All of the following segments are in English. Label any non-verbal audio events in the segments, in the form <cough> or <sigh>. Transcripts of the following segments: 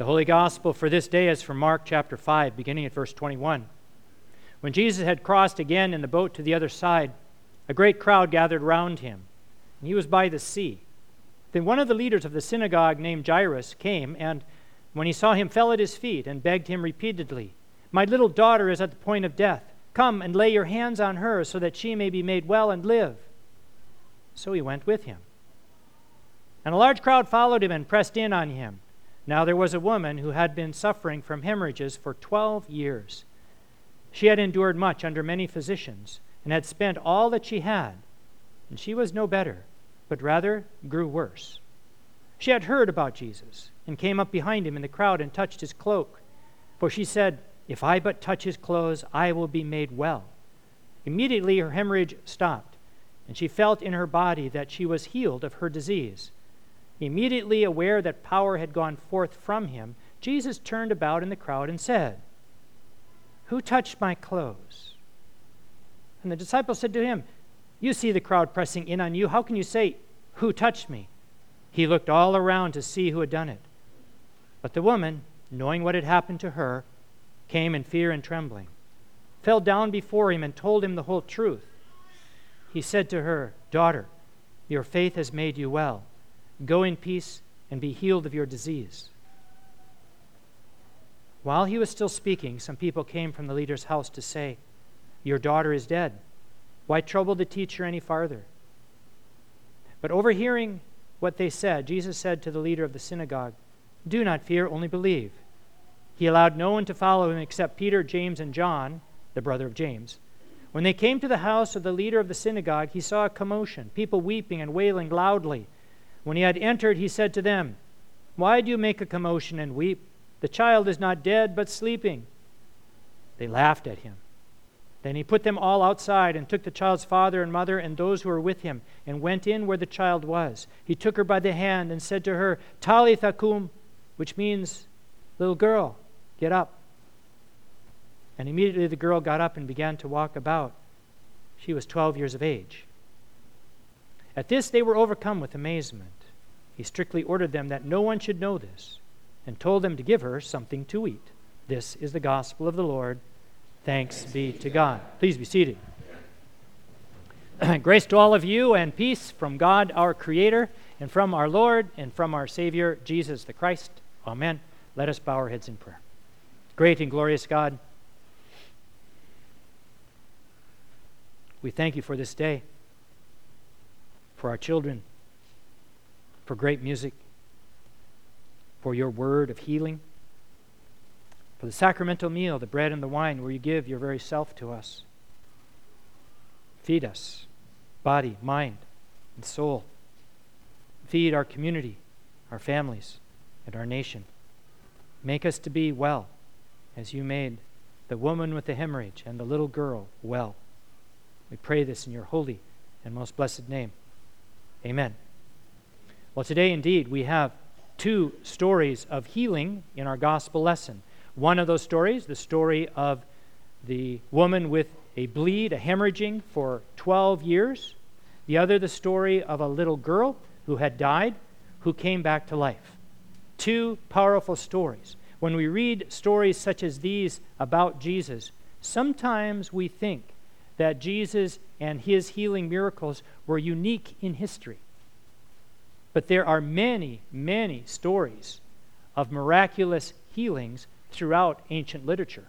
The Holy Gospel for this day is from Mark chapter 5, beginning at verse 21. When Jesus had crossed again in the boat to the other side, a great crowd gathered round him, and he was by the sea. Then one of the leaders of the synagogue, named Jairus, came, and when he saw him, fell at his feet and begged him repeatedly, My little daughter is at the point of death. Come and lay your hands on her so that she may be made well and live. So he went with him. And a large crowd followed him and pressed in on him. Now there was a woman who had been suffering from hemorrhages for 12 years. She had endured much under many physicians and had spent all that she had, and she was no better, but rather grew worse. She had heard about Jesus and came up behind him in the crowd and touched his cloak. For she said, If I but touch his clothes, I will be made well. Immediately her hemorrhage stopped, and she felt in her body that she was healed of her disease. Immediately aware that power had gone forth from him, Jesus turned about in the crowd and said, Who touched my clothes? And the disciples said to him, You see the crowd pressing in on you. How can you say, Who touched me? He looked all around to see who had done it. But the woman, knowing what had happened to her, came in fear and trembling, fell down before him, and told him the whole truth. He said to her, Daughter, your faith has made you well Go in peace and be healed of your disease. While he was still speaking, some people came from the leader's house to say, Your daughter is dead. Why trouble the teacher any farther? But overhearing what they said, Jesus said to the leader of the synagogue, Do not fear, only believe. He allowed no one to follow him except Peter, James, and John, the brother of James. When they came to the house of the leader of the synagogue, he saw a commotion, people weeping and wailing loudly. When he had entered, he said to them, Why do you make a commotion and weep? The child is not dead, but sleeping. They laughed at him. Then he put them all outside and took the child's father and mother and those who were with him and went in where the child was. He took her by the hand and said to her, Talitha cum, which means, Little girl, get up. And immediately the girl got up and began to walk about. She was 12 years of age. At this they were overcome with amazement. He strictly ordered them that no one should know this, and told them to give her something to eat. This is the gospel of the Lord. Thanks be to God. Please be seated. <clears throat> Grace to all of you and peace from God our Creator and from our Lord and from our Savior Jesus the Christ. Amen. Let us bow our heads in prayer. Great and glorious God, we thank you for this day for our children, for great music, for your word of healing, for the sacramental meal, the bread and the wine, where you give your very self to us. Feed us, body, mind, and soul. Feed our community, our families, and our nation. Make us to be well, as you made the woman with the hemorrhage and the little girl well. We pray this in your holy and most blessed name. Amen. Well, today indeed we have two stories of healing in our gospel lesson. One of those stories, the story of the woman with a bleed, a hemorrhaging for 12 years. The other, the story of a little girl who had died, who came back to life. Two powerful stories. When we read stories such as these about Jesus, sometimes we think that Jesus and his healing miracles were unique in history. But there are many, many stories of miraculous healings throughout ancient literature.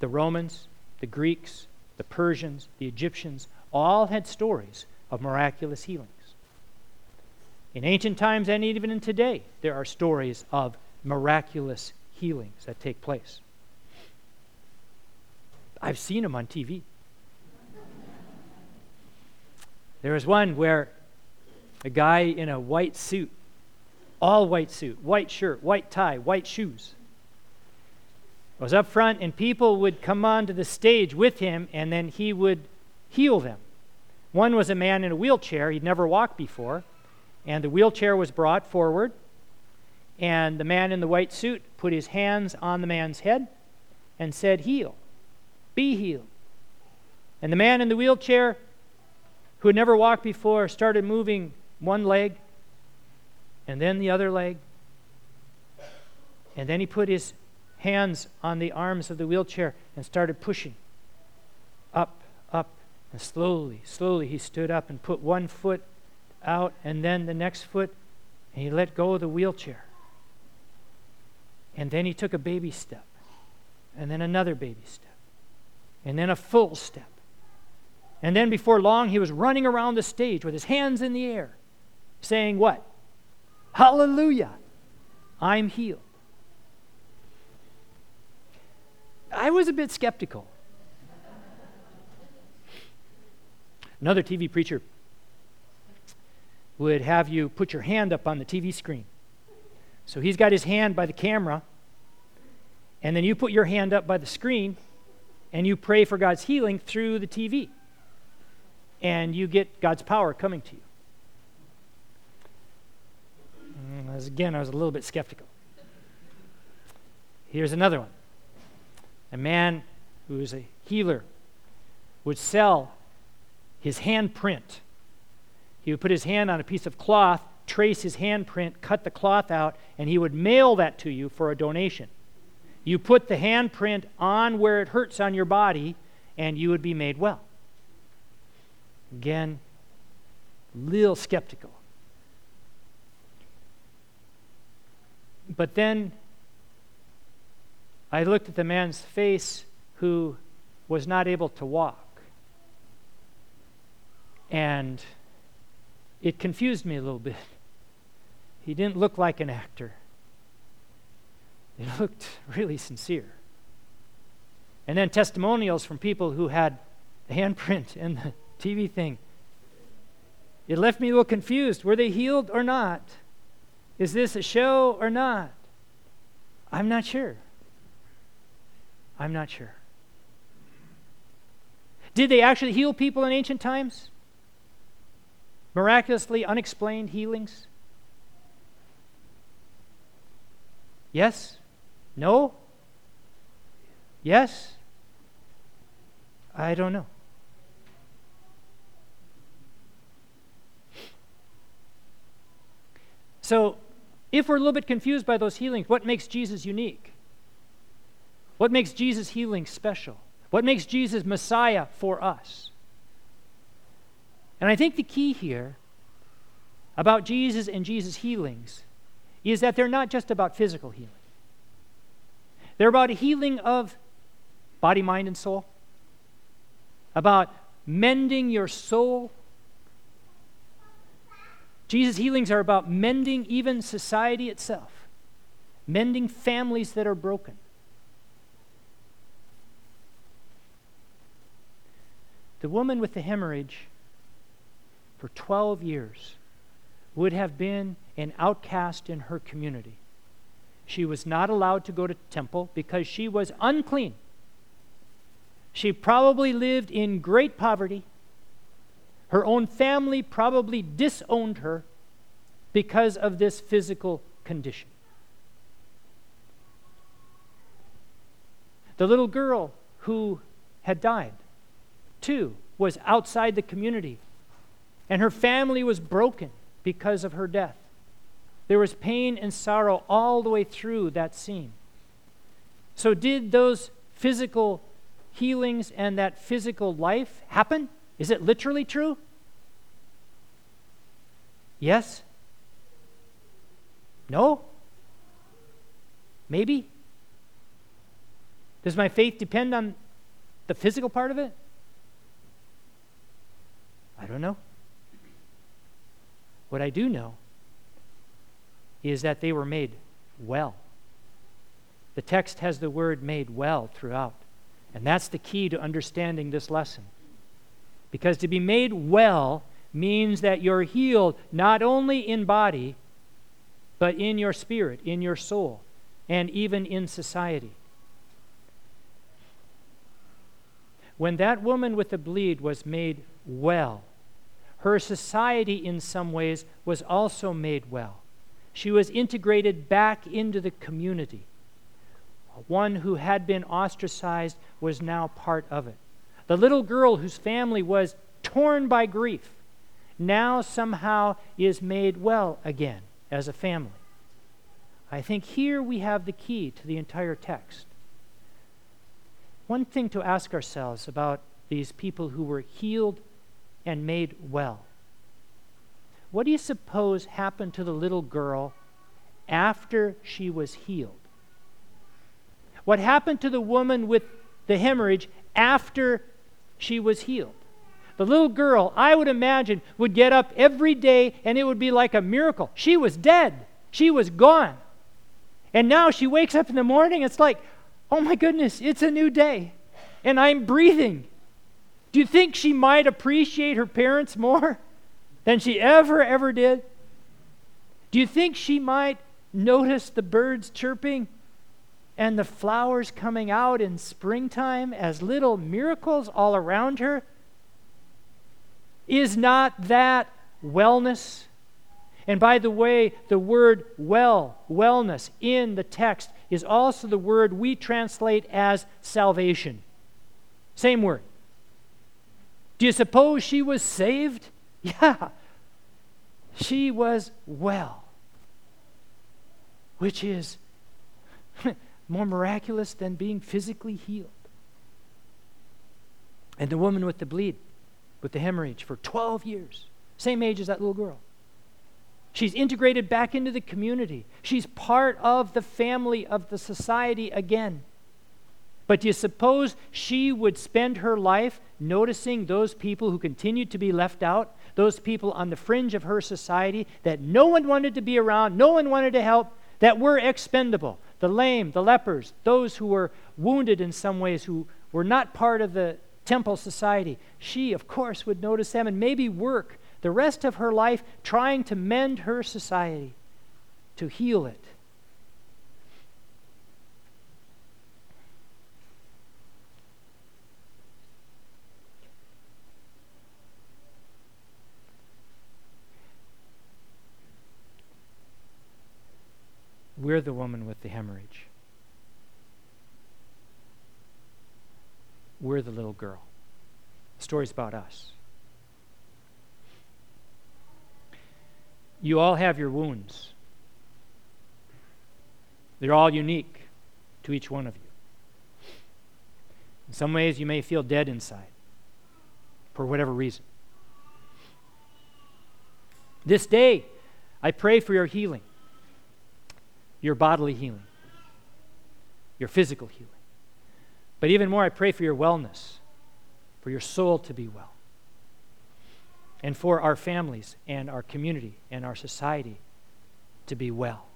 The Romans, the Greeks, the Persians, the Egyptians all had stories of miraculous healings. In ancient times and even in today, there are stories of miraculous healings that take place. I've seen them on TV. There was one where a guy in a white suit, all white suit, white shirt, white tie, white shoes, was up front, and people would come onto the stage with him, and then he would heal them. One was a man in a wheelchair, he'd never walked before, and the wheelchair was brought forward, and the man in the white suit put his hands on the man's head and said, Heal, be healed. And the man in the wheelchair, who had never walked before, started moving one leg and then the other leg. And then he put his hands on the arms of the wheelchair and started pushing up, up, and slowly, slowly he stood up and put one foot out and then the next foot, and he let go of the wheelchair. And then he took a baby step, and then another baby step, and then a full step. And then before long, he was running around the stage with his hands in the air, saying, What? Hallelujah! I'm healed. I was a bit skeptical. Another TV preacher would have you put your hand up on the TV screen. So he's got his hand by the camera, and then you put your hand up by the screen, and you pray for God's healing through the TV. And you get God's power coming to you. Mm, as again, I was a little bit skeptical. Here's another one. A man who is a healer would sell his handprint. He would put his hand on a piece of cloth, trace his handprint, cut the cloth out, and he would mail that to you for a donation. You put the handprint on where it hurts on your body, and you would be made well. Again, a little skeptical. But then I looked at the man's face who was not able to walk. And it confused me a little bit. <laughs> He didn't look like an actor, he <laughs> looked really sincere. And then testimonials from people who had the <laughs> handprint and the TV thing. It left me a little confused. Were they healed or not? Is this a show or not? I'm not sure. I'm not sure. Did they actually heal people in ancient times? Miraculously unexplained healings? Yes? No? Yes? I don't know. So, if we're a little bit confused by those healings, what makes Jesus unique? What makes Jesus' healing special? What makes Jesus Messiah for us? And I think the key here about Jesus and Jesus' healings is that they're not just about physical healing, they're about a healing of body, mind, and soul, about mending your soul. Jesus' healings are about mending even society itself, mending families that are broken. The woman with the hemorrhage for 12 years would have been an outcast in her community. She was not allowed to go to temple because she was unclean. She probably lived in great poverty. Her own family probably disowned her because of this physical condition. The little girl who had died too, was outside the community. And her family was broken because of her death. There was pain and sorrow all the way through that scene. So, did those physical healings and that physical life happen? Is it literally true? Yes? No? Maybe? Does my faith depend on the physical part of it? I don't know. What I do know is that they were made well. The text has the word made well throughout. And that's the key to understanding this lesson. Because to be made well means that you're healed not only in body, but in your spirit, in your soul, and even in society. When that woman with the bleed was made well, her society, in some ways, was also made well. She was integrated back into the community. One who had been ostracized was now part of it. The little girl whose family was torn by grief now somehow is made well again as a family. I think here we have the key to the entire text. One thing to ask ourselves about these people who were healed and made well. What do you suppose happened to the little girl after she was healed? What happened to the woman with the hemorrhage after she was healed? The little girl, I would imagine, would get up every day and it would be like a miracle. She was dead, she was gone. And now she wakes up in the morning, it's like, oh my goodness, it's a new day, and I'm breathing. Do you think she might appreciate her parents more <laughs> than she ever, ever did? Do you think she might notice the birds chirping and the flowers coming out in springtime as little miracles all around her? Is not that wellness? And by the way, the word well, wellness in the text is also the word we translate as salvation. Same word. Do you suppose she was saved? <laughs> Yeah. She was well, which is <laughs> more miraculous than being physically healed. And the woman with the bleed, with the hemorrhage for 12 years, same age as that little girl. She's integrated back into the community. She's part of the family of the society again. But do you suppose she would spend her life noticing those people who continued to be left out, those people on the fringe of her society that no one wanted to be around, no one wanted to help, that were expendable? The lame, the lepers, those who were wounded in some ways, who were not part of the temple society. She, of course, would notice them and maybe work the rest of her life trying to mend her society, to heal it. We're the woman with the hemorrhage. We're the little girl. The story's about us. You all have your wounds. They're all unique to each one of you. In some ways, you may feel dead inside for whatever reason. This day, I pray for your healing, your bodily healing, your physical healing. But even more, I pray for your wellness, for your soul to be well and for our families and our community and our society to be well.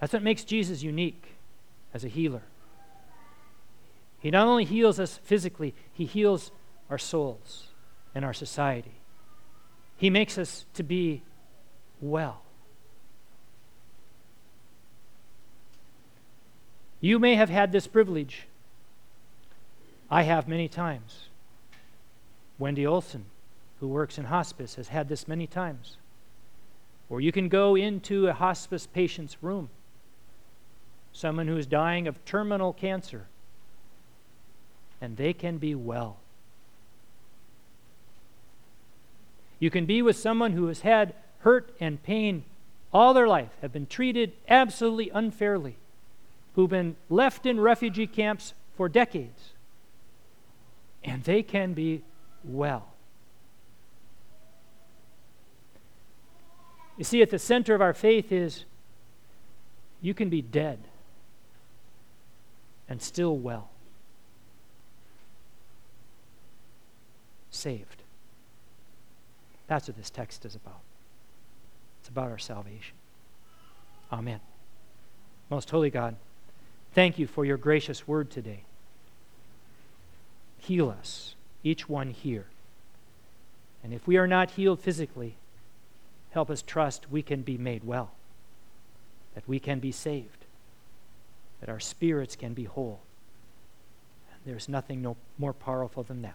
That's what makes Jesus unique as a healer. He not only heals us physically, he heals our souls and our society. He makes us to be well. You may have had this privilege. I have many times. Wendy Olson who works in hospice has had this many times. Or you can go into a hospice patient's room, someone who is dying of terminal cancer, and they can be well. You can be with someone who has had hurt and pain all their life, have been treated absolutely unfairly, who've been left in refugee camps for decades, and they can be well. You see, at the center of our faith is you can be dead and still well, saved. That's what this text is about. It's about our salvation. Amen. Most holy God, thank you for your gracious word today. Heal us, each one here. And if we are not healed physically, Help us trust we can be made well, that we can be saved, that our spirits can be whole. And there's nothing no, more powerful than that.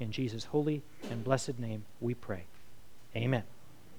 In Jesus' holy and blessed name we pray. Amen.